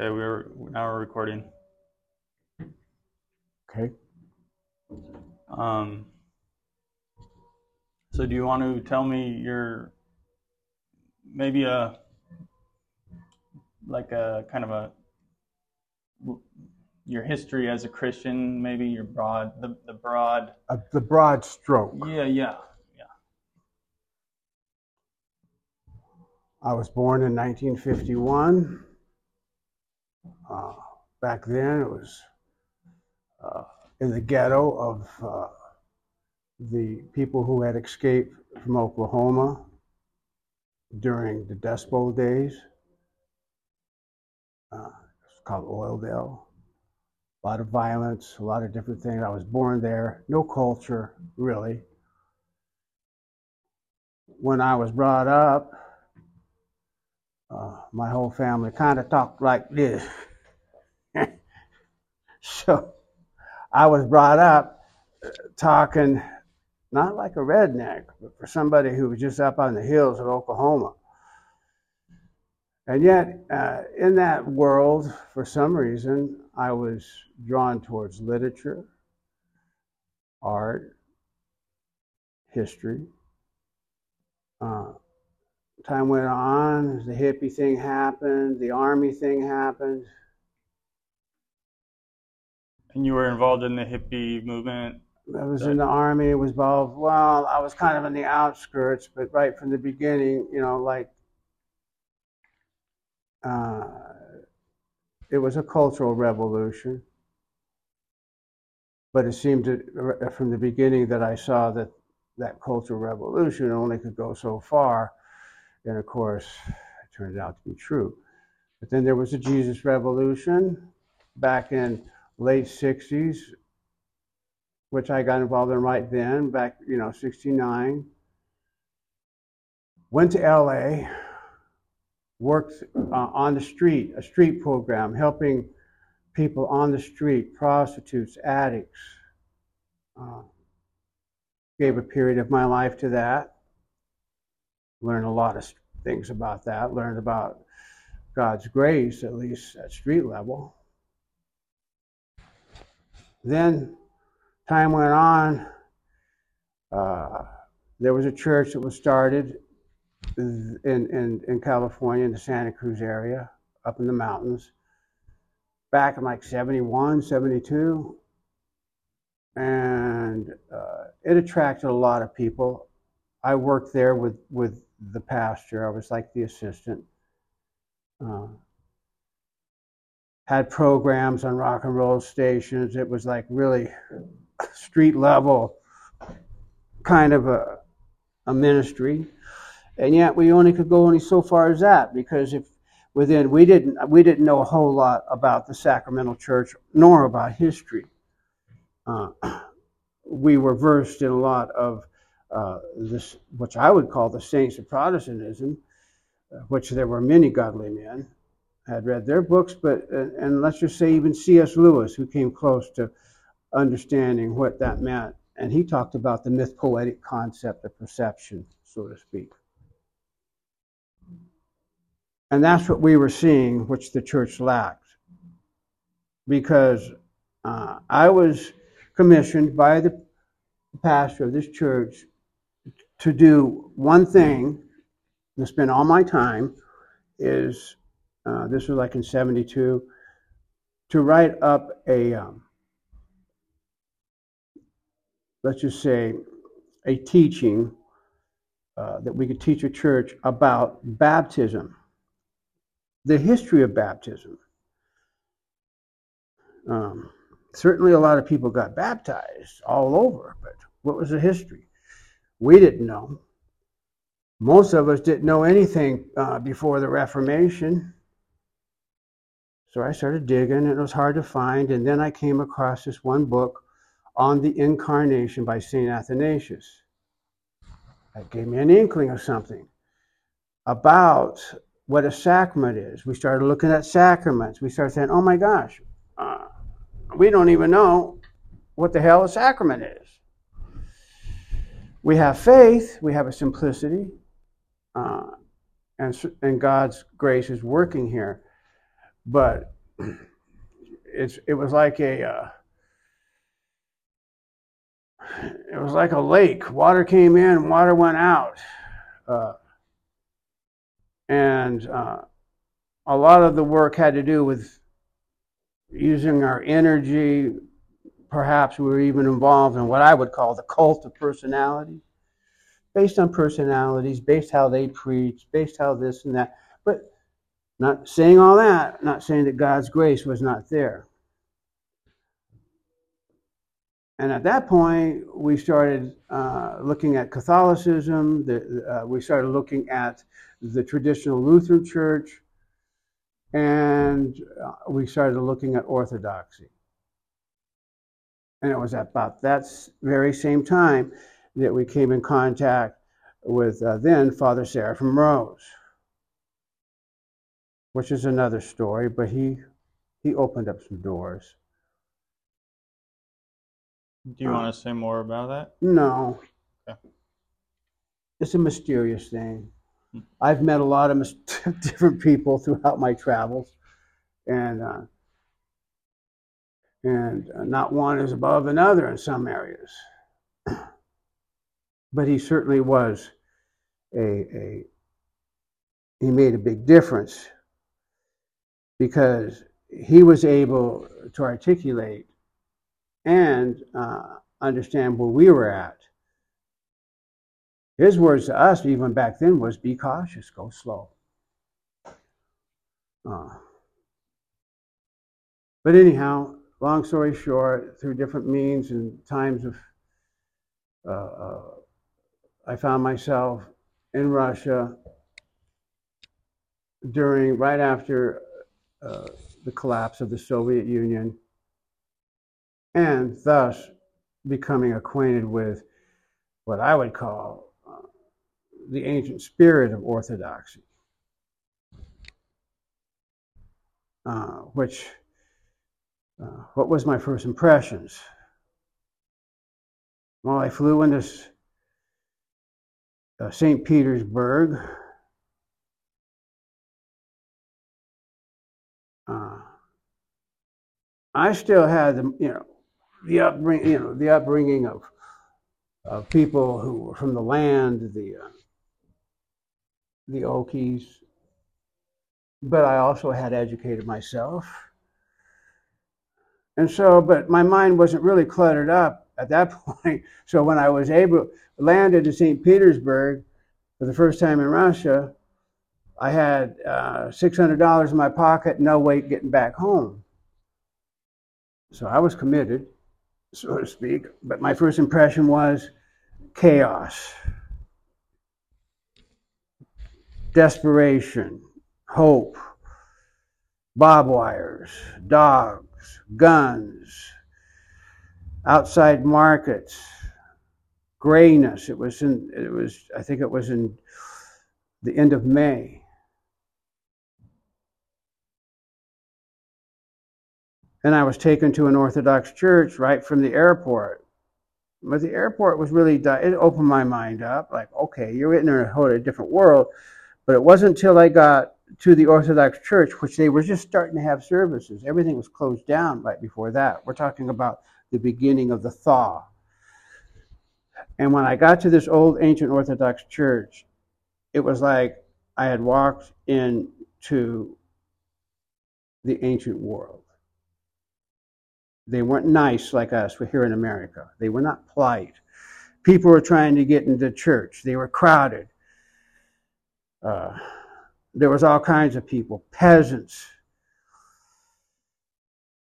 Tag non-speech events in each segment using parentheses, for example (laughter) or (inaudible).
Okay, we're now we're recording. Okay. Um, so do you want to tell me your maybe a like a kind of a your history as a Christian, maybe your broad the, the broad Uh, the broad stroke. yeah yeah yeah I was born in 1951. Uh, back then, it was uh, in the ghetto of uh, the people who had escaped from Oklahoma during the Dust Bowl days. Uh, it's called Oildale. A lot of violence, a lot of different things. I was born there, no culture, really. When I was brought up, uh, my whole family kind of talked like this. (laughs) so I was brought up uh, talking not like a redneck, but for somebody who was just up on the hills of Oklahoma. And yet, uh, in that world, for some reason, I was drawn towards literature, art, history. Uh, time went on, the hippie thing happened, the army thing happened. and you were involved in the hippie movement I was in the army, it was involved. Well, I was kind of in the outskirts, but right from the beginning, you know, like uh, it was a cultural revolution. But it seemed to, from the beginning that I saw that that cultural revolution only could go so far. And of course, it turned out to be true. But then there was a Jesus revolution back in late 60s, which I got involved in right then, back, you know, 69. Went to LA, worked uh, on the street, a street program, helping people on the street, prostitutes, addicts. Uh, gave a period of my life to that. Learned a lot of things about that. Learned about God's grace, at least at street level. Then time went on. Uh, there was a church that was started in, in, in California, in the Santa Cruz area, up in the mountains, back in like 71, 72. And uh, it attracted a lot of people. I worked there with, with the pastor, I was like the assistant. Uh, had programs on rock and roll stations. It was like really street level kind of a, a ministry. And yet we only could go only so far as that because if within we didn't we didn't know a whole lot about the sacramental church nor about history. Uh, (clears throat) we were versed in a lot of uh, this, which I would call the saints of Protestantism, uh, which there were many godly men had read their books, but and, and let's just say even C.S. Lewis, who came close to understanding what that meant, and he talked about the myth poetic concept of perception, so to speak. And that's what we were seeing, which the church lacked. Because uh, I was commissioned by the pastor of this church to do one thing, and spend all my time, is uh, this was like in 72, to write up a, um, let's just say, a teaching uh, that we could teach a church about baptism, the history of baptism. Um, certainly, a lot of people got baptized all over, but what was the history? We didn't know. Most of us didn't know anything uh, before the Reformation. So I started digging, and it was hard to find. And then I came across this one book on the Incarnation by St. Athanasius. That gave me an inkling of something about what a sacrament is. We started looking at sacraments. We started saying, oh my gosh, uh, we don't even know what the hell a sacrament is. We have faith, we have a simplicity, uh, and, and God's grace is working here. but (clears throat) it's it was like a uh, it was like a lake. Water came in, water went out, uh, and uh, a lot of the work had to do with using our energy. Perhaps we were even involved in what I would call the cult of personality, based on personalities, based how they preach, based how this and that. But not saying all that, not saying that God's grace was not there. And at that point, we started uh, looking at Catholicism. The, uh, we started looking at the traditional Lutheran Church, and uh, we started looking at Orthodoxy. And it was about that very same time that we came in contact with uh, then Father Seraphim Rose which is another story, but he he opened up some doors. Do you uh, want to say more about that? No. Okay. It's a mysterious thing. Hmm. I've met a lot of (laughs) different people throughout my travels, and uh, and uh, not one is above another in some areas. (clears throat) but he certainly was a, a he made a big difference because he was able to articulate and uh, understand where we were at. His words to us, even back then, was be cautious, go slow. Uh, but anyhow, long story short, through different means and times of, uh, uh I found myself in Russia during, right after uh, the collapse of the Soviet Union, and thus becoming acquainted with what I would call uh, the ancient spirit of orthodoxy, uh, which, uh, what was my first impressions? Well, I flew into uh, St. Petersburg uh, I still had the you know the upbringing you know the upbringing of of people who were from the land, the uh, the Okies, but I also had educated myself. And so, but my mind wasn't really cluttered up at that (laughs) point. So when I was able landed in St. Petersburg for the first time in Russia, I had uh, $600 in my pocket, no way getting back home. So I was committed, so to speak. But my first impression was chaos, desperation, hope, barbed wires, dogs, guns, outside markets, grayness. It was in, it was, I think it was in the end of May. And I was taken to an Orthodox church right from the airport. But the airport was really, it opened my mind up. Like, okay, you're in a whole different world. But it wasn't until I got to the Orthodox church, which they were just starting to have services. Everything was closed down right before that. We're talking about the beginning of the thaw. And when I got to this old ancient Orthodox church, it was like I had walked into the ancient world. They weren't nice like us here in America. They were not polite. People were trying to get into church. They were crowded. Uh, there was all kinds of people, peasants,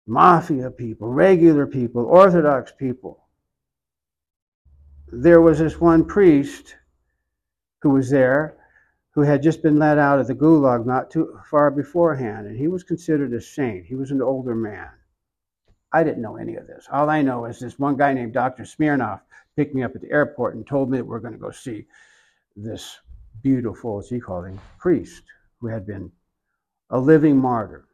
mafia people, regular people, Orthodox people. There was this one priest who was there who had just been let out of the gulag not too far beforehand, and he was considered a saint. He was an older man. I didn't know any of this. All I know is this one guy named Dr. Smirnov picked me up at the airport and told me that we're going to go see this beautiful, as he called him, priest who had been a living martyr.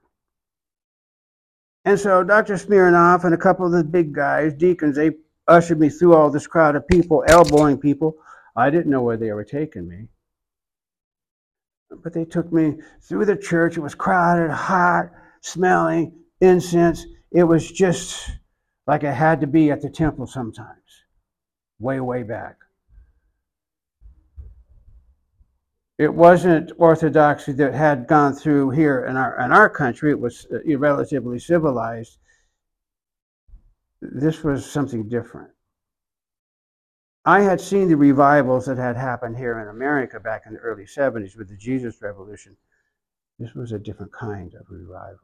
And so Dr. Smirnov and a couple of the big guys, deacons, they ushered me through all this crowd of people, elbowing people. I didn't know where they were taking me. But they took me through the church. It was crowded, hot smelling incense. It was just like it had to be at the temple sometimes, way, way back. It wasn't orthodoxy that had gone through here in our in our country. It was uh, relatively civilized. This was something different. I had seen the revivals that had happened here in America back in the early 70s with the Jesus Revolution. This was a different kind of revival.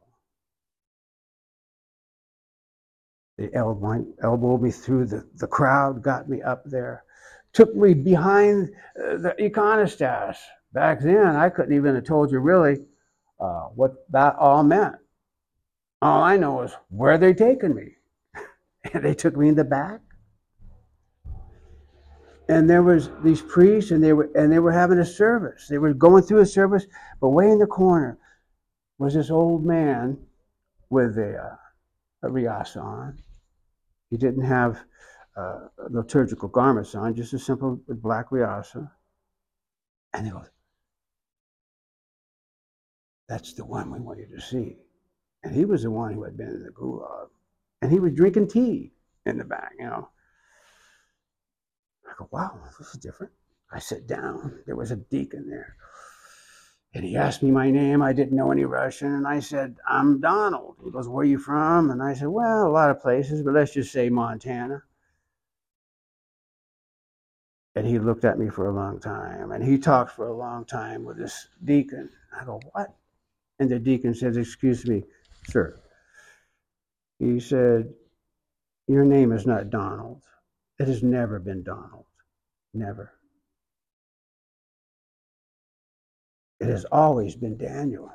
They elbowed me through the, the crowd, got me up there, took me behind uh, the iconostas. Back then, I couldn't even have told you really uh, what that all meant. All I know is where they taken me. (laughs) and they took me in the back. And there was these priests, and they were and they were having a service. They were going through a service, but way in the corner was this old man with a, uh, a riasa on. He didn't have uh, liturgical garments on, just a simple black riasa. And he goes, That's the one we want you to see. And he was the one who had been in the gulag. And he was drinking tea in the back, you know. I go, Wow, this is different. I sit down. There was a deacon there. And he asked me my name. I didn't know any Russian. And I said, I'm Donald. He goes, Where are you from? And I said, Well, a lot of places, but let's just say Montana. And he looked at me for a long time. And he talked for a long time with this deacon. I go, What? And the deacon said, Excuse me, sir. He said, Your name is not Donald. It has never been Donald. Never. It has always been Daniel.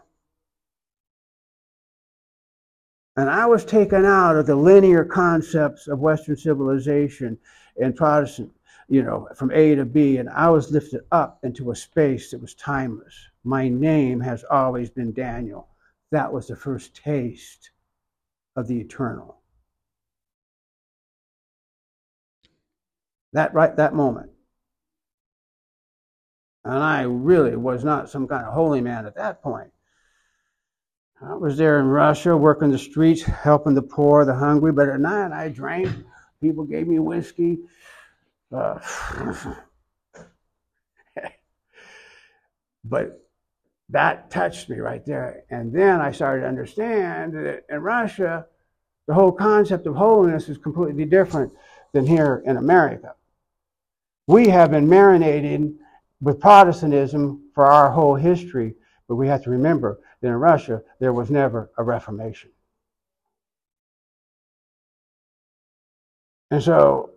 And I was taken out of the linear concepts of Western civilization and Protestant, you know, from A to B, and I was lifted up into a space that was timeless. My name has always been Daniel. That was the first taste of the eternal. That right, that moment. And I really was not some kind of holy man at that point. I was there in Russia working the streets, helping the poor, the hungry, but at night I drank. People gave me whiskey. Uh, (laughs) but that touched me right there. And then I started to understand that in Russia, the whole concept of holiness is completely different than here in America. We have been marinating with Protestantism for our whole history, but we have to remember that in Russia, there was never a Reformation. And so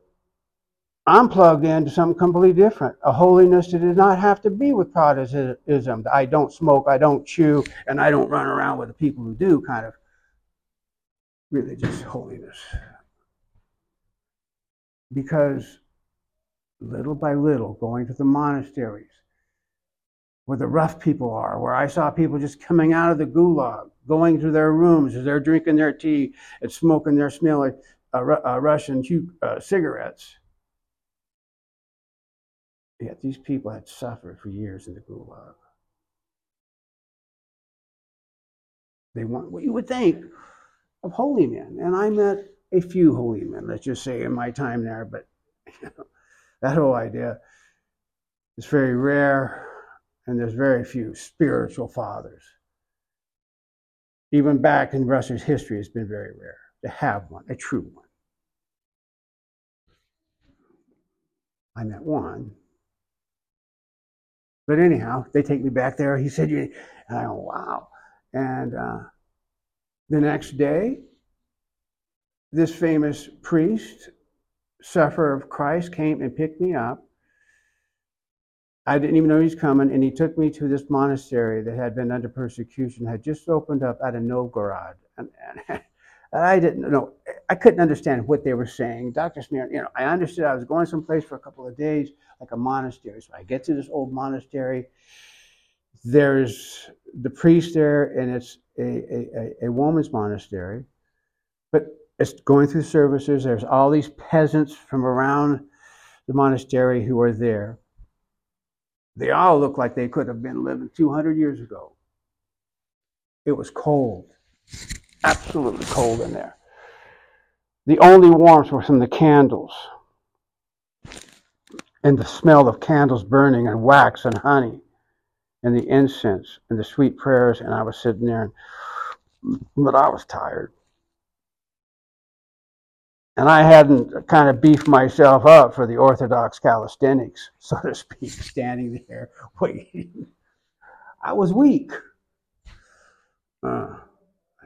I'm plugged into something completely different, a holiness that did not have to be with Protestantism. I don't smoke, I don't chew, and I don't run around with the people who do kind of religious holiness. Because little by little, going to the monasteries where the rough people are, where I saw people just coming out of the gulag, going to their rooms as they're drinking their tea and smoking their smelly uh, uh, Russian uh, cigarettes. Yet these people had suffered for years in the gulag. They want what you would think of holy men. And I met a few holy men, let's just say, in my time there, but you know, that whole idea is very rare, and there's very few spiritual fathers. Even back in Russia's history, it's been very rare to have one, a true one. I met one. But anyhow, they take me back there. He said, and I go, wow. And uh, the next day, this famous priest sufferer of Christ came and picked me up. I didn't even know he was coming, and he took me to this monastery that had been under persecution, had just opened up out of Novgorod. And, and, (laughs) I didn't know, I couldn't understand what they were saying. Dr. Smear, you know, I understood I was going someplace for a couple of days, like a monastery. So I get to this old monastery. There's the priest there, and it's a, a, a woman's monastery. But it's going through services. There's all these peasants from around the monastery who are there. They all look like they could have been living 200 years ago. It was cold. Absolutely cold in there. The only warmth was from the candles and the smell of candles burning and wax and honey and the incense and the sweet prayers. And I was sitting there, and, but I was tired. And I hadn't kind of beefed myself up for the Orthodox calisthenics, (laughs) so to speak, standing there waiting. I was weak. Uh,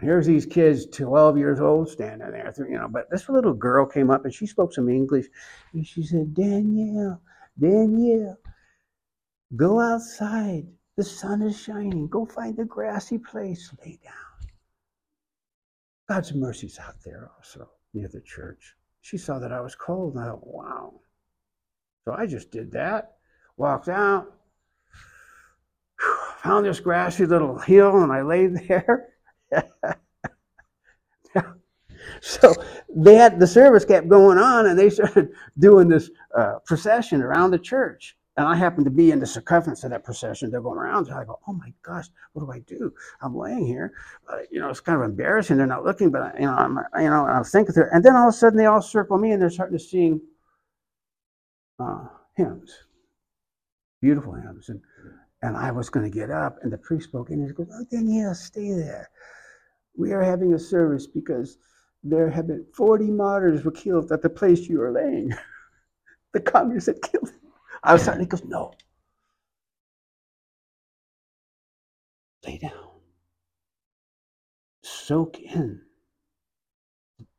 here's these kids, 12 years old, standing there, you know. But this little girl came up and she spoke some English, and she said, "Danielle, Danielle, go outside. The sun is shining. Go find a grassy place, lay down." God's mercy's out there also near the church. She saw that I was cold, and I thought, "Wow." So I just did that, walked out, (sighs) found this grassy little hill, and I laid (laughs) there. (laughs) so they had the service kept going on, and they started (laughs) doing this uh, procession around the church. And I happened to be in the circumference of that procession. They're going around. So I go, oh my gosh, what do I do? I'm laying here. But, you know, it's kind of embarrassing. They're not looking, but you know, I'm, you know, I was thinking through. And then all of a sudden, they all circle me, and they're starting to sing uh, hymns, beautiful hymns. And and I was going to get up, and the priest spoke, and he goes, "Oh, Danielle, stay there. We are having a service because there have been 40 martyrs were killed at the place you are laying. (laughs) the communists had killed them." I was. He goes, "No, lay down. Soak in.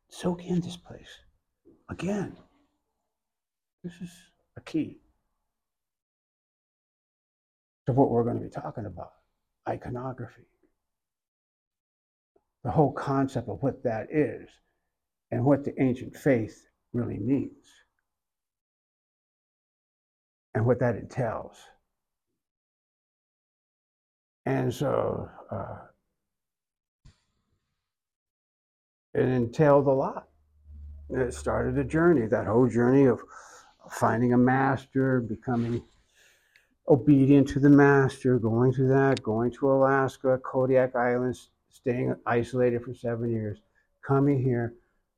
Soak in this place. Again, this is a key." To what we're going to be talking about iconography. The whole concept of what that is and what the ancient faith really means and what that entails. And so uh, it entailed a lot. It started a journey, that whole journey of finding a master, becoming obedient to the master, going to that, going to Alaska, Kodiak Islands, staying isolated for seven years, coming here,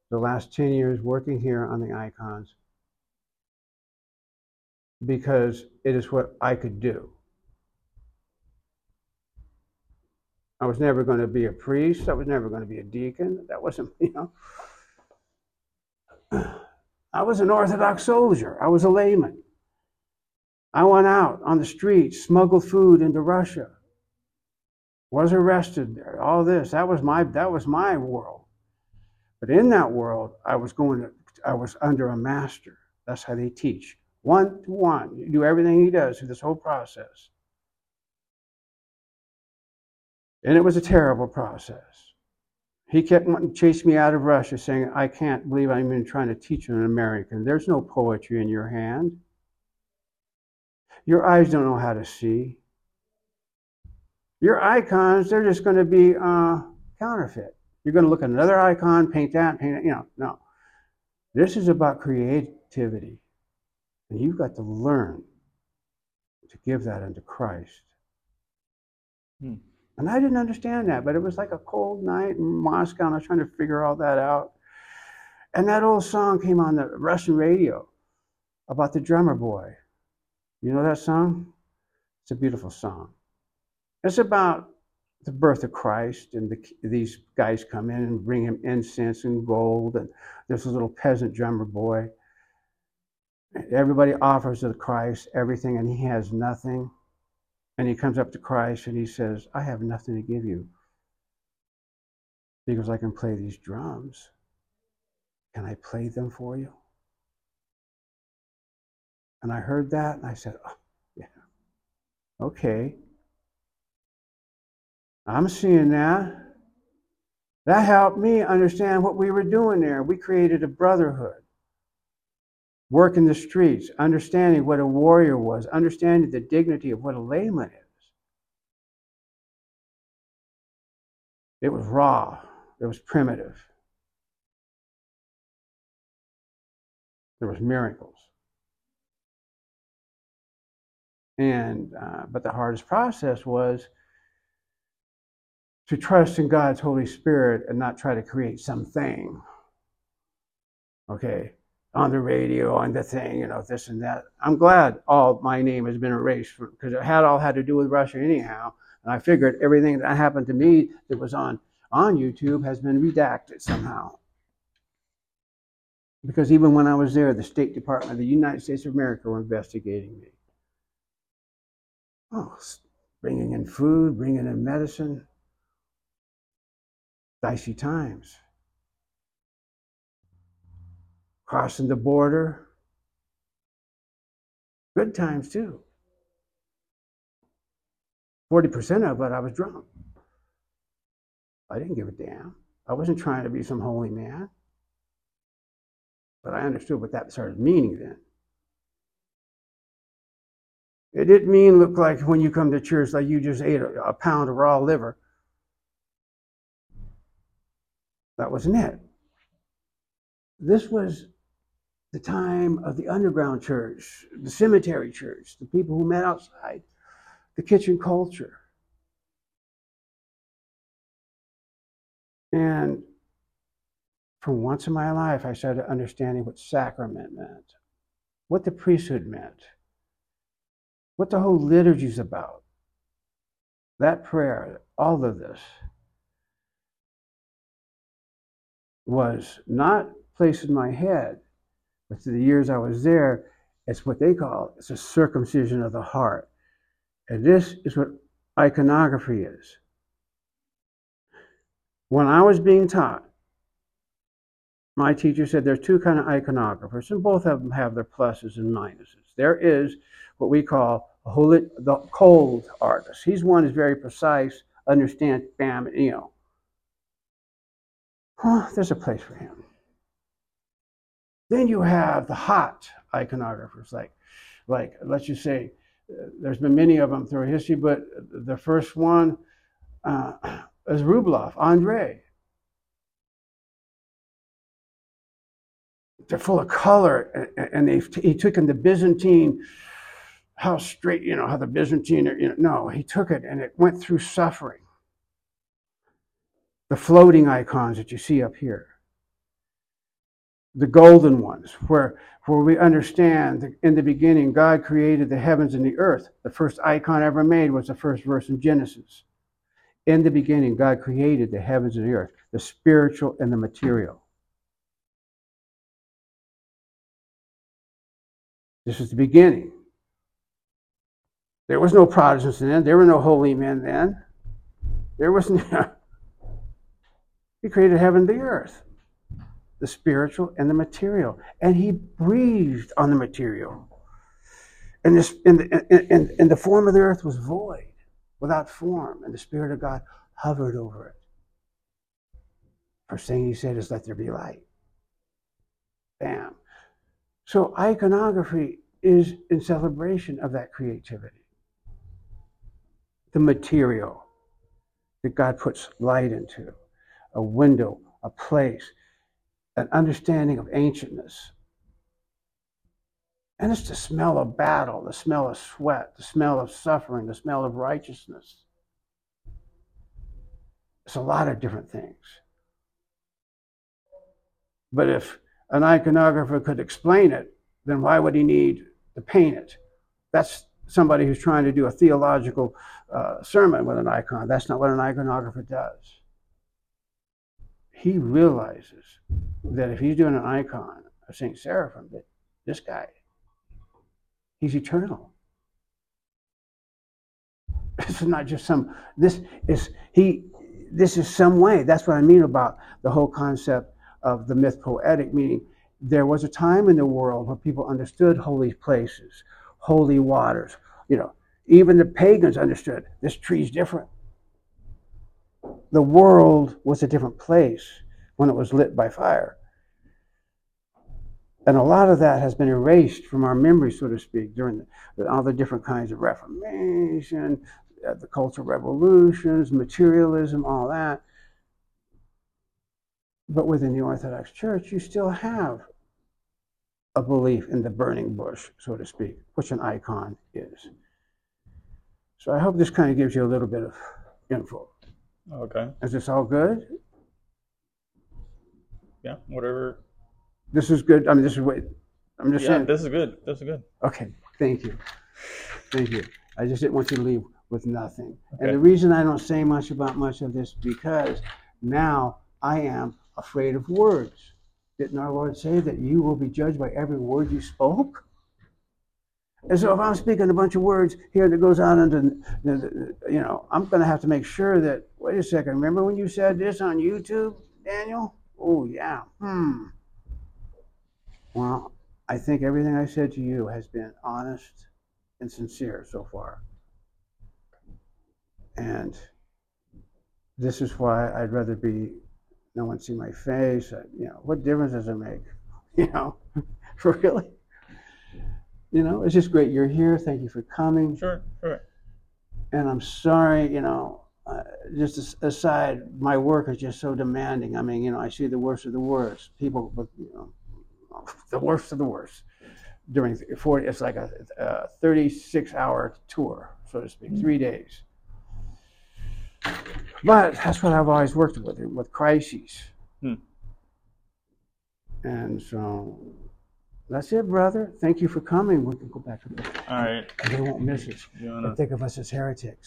the last 10 years working here on the icons because it is what I could do. I was never going to be a priest. I was never going to be a deacon. That wasn't, (laughs) you know. I was an Orthodox soldier. I was a layman. I went out on the streets, smuggled food into Russia, was arrested there, all this. That was my that was my world. But in that world, I was going to, I was under a master. That's how they teach. One to one. You do everything he does through this whole process. And it was a terrible process. He kept wanting to chase me out of Russia, saying, I can't believe I'm even trying to teach an American. There's no poetry in your hand. Your eyes don't know how to see. Your icons, they're just going to be uh, counterfeit. You're going to look at another icon, paint that, paint it, you know, no. This is about creativity. And you've got to learn to give that unto Christ. Hmm. And I didn't understand that, but it was like a cold night in Moscow, and I was trying to figure all that out. And that old song came on the Russian radio about the drummer boy. You know that song? It's a beautiful song. It's about the birth of Christ, and the, these guys come in and bring him incense and gold, and there's a little peasant drummer boy. Everybody offers to Christ everything, and he has nothing. And he comes up to Christ and he says, I have nothing to give you because I can play these drums. Can I play them for you? And I heard that and I said, oh, yeah, okay. I'm seeing that. That helped me understand what we were doing there. We created a brotherhood. Working the streets, understanding what a warrior was, understanding the dignity of what a layman is. It was raw, it was primitive. There was miracles. And uh, but the hardest process was to trust in God's Holy Spirit and not try to create something. Okay, on the radio, on the thing, you know, this and that. I'm glad all my name has been erased because it had all had to do with Russia anyhow. And I figured everything that happened to me that was on on YouTube has been redacted somehow. Because even when I was there, the State Department of the United States of America were investigating me. Oh, bringing in food, bringing in medicine. Dicey times. Crossing the border. Good times too. 40% of it, I was drunk. I didn't give a damn. I wasn't trying to be some holy man. But I understood what that started meaning then. It didn't mean look like when you come to church like you just ate a, a pound of raw liver. That wasn't it. This was the time of the underground church, the cemetery church, the people who met outside, the kitchen culture. And for once in my life, I started understanding what sacrament meant, what the priesthood meant, what the whole liturgy is about. That prayer, all of this, was not placed in my head, but through the years I was there, it's what they call it's a circumcision of the heart. And this is what iconography is. When I was being taught, my teacher said there's two kind of iconographers, and both of them have their pluses and minuses. There is what we call holy, the cold artist. He's one who's very precise, understands, bam, you know. Huh, there's a place for him. Then you have the hot iconographers, like, like let's just say, uh, there's been many of them through history, but the first one uh, is Rublev, Andre. They're full of color, and they he took in the Byzantine, how straight, you know, how the Byzantine, you know, no, he took it and it went through suffering. The floating icons that you see up here the golden ones, where, where we understand that in the beginning God created the heavens and the earth. The first icon ever made was the first verse in Genesis. In the beginning, God created the heavens and the earth, the spiritual and the material. This is the beginning. There was no Protestants then. There were no holy men then. There was no. (laughs) he created heaven and the earth, the spiritual and the material. And he breathed on the material. And, this, and, and, and the form of the earth was void without form, and the Spirit of God hovered over it. First thing he said is, Let there be light. Bam. So iconography is in celebration of that creativity. The material that God puts light into, a window, a place, an understanding of ancientness, and it's the smell of battle, the smell of sweat, the smell of suffering, the smell of righteousness. It's a lot of different things. But if an iconographer could explain it, then why would he need to paint it? That's somebody who's trying to do a theological uh, sermon with an icon. That's not what an iconographer does. He realizes that if he's doing an icon of St. Seraphim, that this guy He's eternal. (laughs) This is not just some, this is, he, this is some way. That's what I mean about the whole concept of the myth poetic, meaning there was a time in the world where people understood holy places, holy waters. You know, even the pagans understood this tree's different. The world was a different place when it was lit by fire. And a lot of that has been erased from our memory, so to speak, during the, all the different kinds of Reformation, uh, the cultural revolutions, materialism, all that. But within the Orthodox Church, you still have a belief in the burning bush, so to speak, which an icon is. So I hope this kind of gives you a little bit of info. Okay. Is this all good? Yeah. Whatever. This is good. I mean, this is what I'm just Yeah. saying. This is good. This is good. Okay, thank you. Thank you. I just didn't want you to leave with nothing. Okay. And the reason I don't say much about much of this because now I am afraid of words. Didn't our Lord say that you will be judged by every word you spoke? And so if I'm speaking a bunch of words here that goes out into, you know, I'm going to have to make sure that, wait a second, remember when you said this on YouTube, Daniel? Oh, yeah. Hmm. Well, I think everything I said to you has been honest and sincere so far. And this is why I'd rather be no one see my face. I- You know, what difference does it make? (laughs) You know, (laughs) really? You know, it's just great you're here. Thank you for coming. Sure. Sure. And I'm sorry, you know, uh, just aside, my work is just so demanding. I mean, you know, I see the worst of the worst. People, with, you know, (laughs) the worst of the worst during 40, it's like a, a 36 hour tour, so to speak, three days. But that's what I've always worked with, with crises. Hmm. And so that's it, brother. Thank you for coming. We can go back to the, All right. they won't miss us. They think of us as heretics.